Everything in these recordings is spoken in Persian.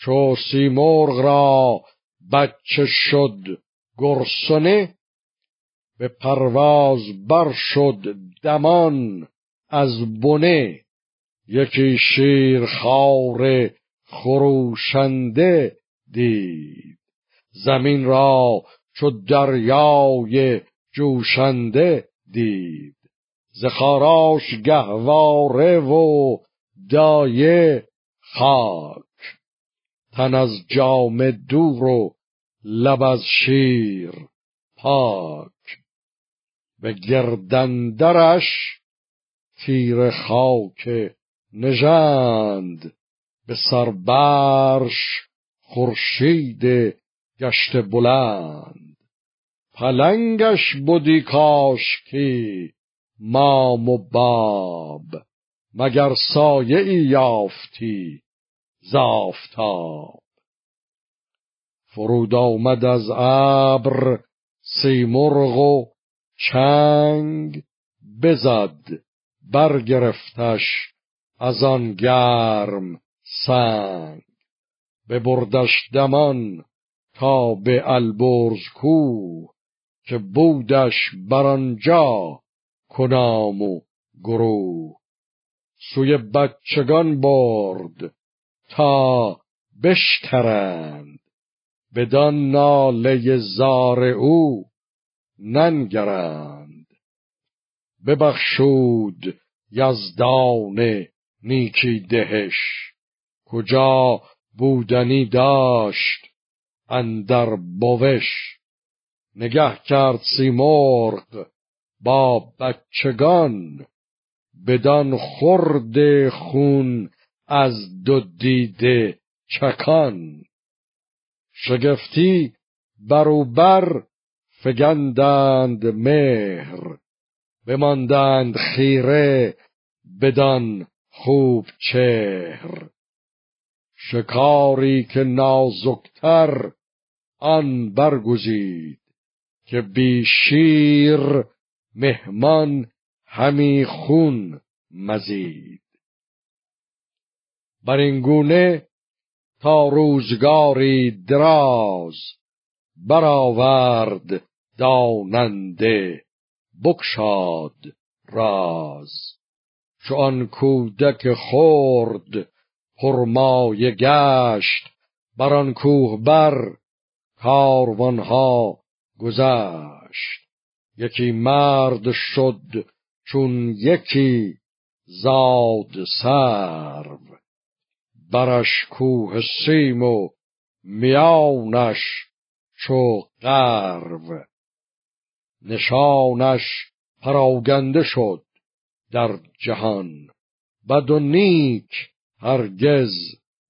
چو سیمرغ را بچه شد گرسنه به پرواز بر شد دمان از بنه. یکی شیر خار خروشنده دید. زمین را چو دریای جوشنده دید. ز خاراش گهواره و دایه خاک. تن از جام دور و لب از شیر. پاک. به گردندرش تیر خاک نژند. به سربرش خورشید گشت بلند. پلنگش بودی کاشکی مام و باب. مگر سایه ای یافتی زافتاب فرود آمد از ابر سیمرغ و چنگ بزد برگرفتش از آن گرم سنگ. ببردش دمان تا به البرز کو که بودش بر آنجا کنام و گروه. سوی بچگان برد تا بشترند بدان ناله زار او ننگرند. ببخشود یزدان نیکی دهش. کجا بودنی داشت اندر بوش. نگه کرد سیمرغ با بچگان. بدان خرد خون از دو دیده چکان. شگفتی بروبر فگندند مهر. بماندند خیره بدان خوب چهر. شکاری که نازکتر آن برگزید که بی شیر مهمان همی خون مزید. بر این گونه تا روزگاری دراز برآورد داننده بکشاد راز. چو آن کودک خرد پرمایه گشت بر آن کوه بر کاروانها گذشت. یکی مرد شد چون یکی زاد سرو. برش کوه سیم و میانش چو قرو نشانش پراگنده شد در جهان. بد و نیک هرگز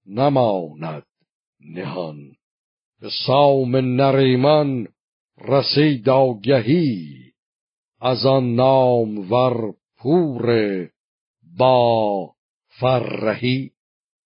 نماند نهان. به سام نریمان رسید آگهی. از آن نام ور پور با فرهی.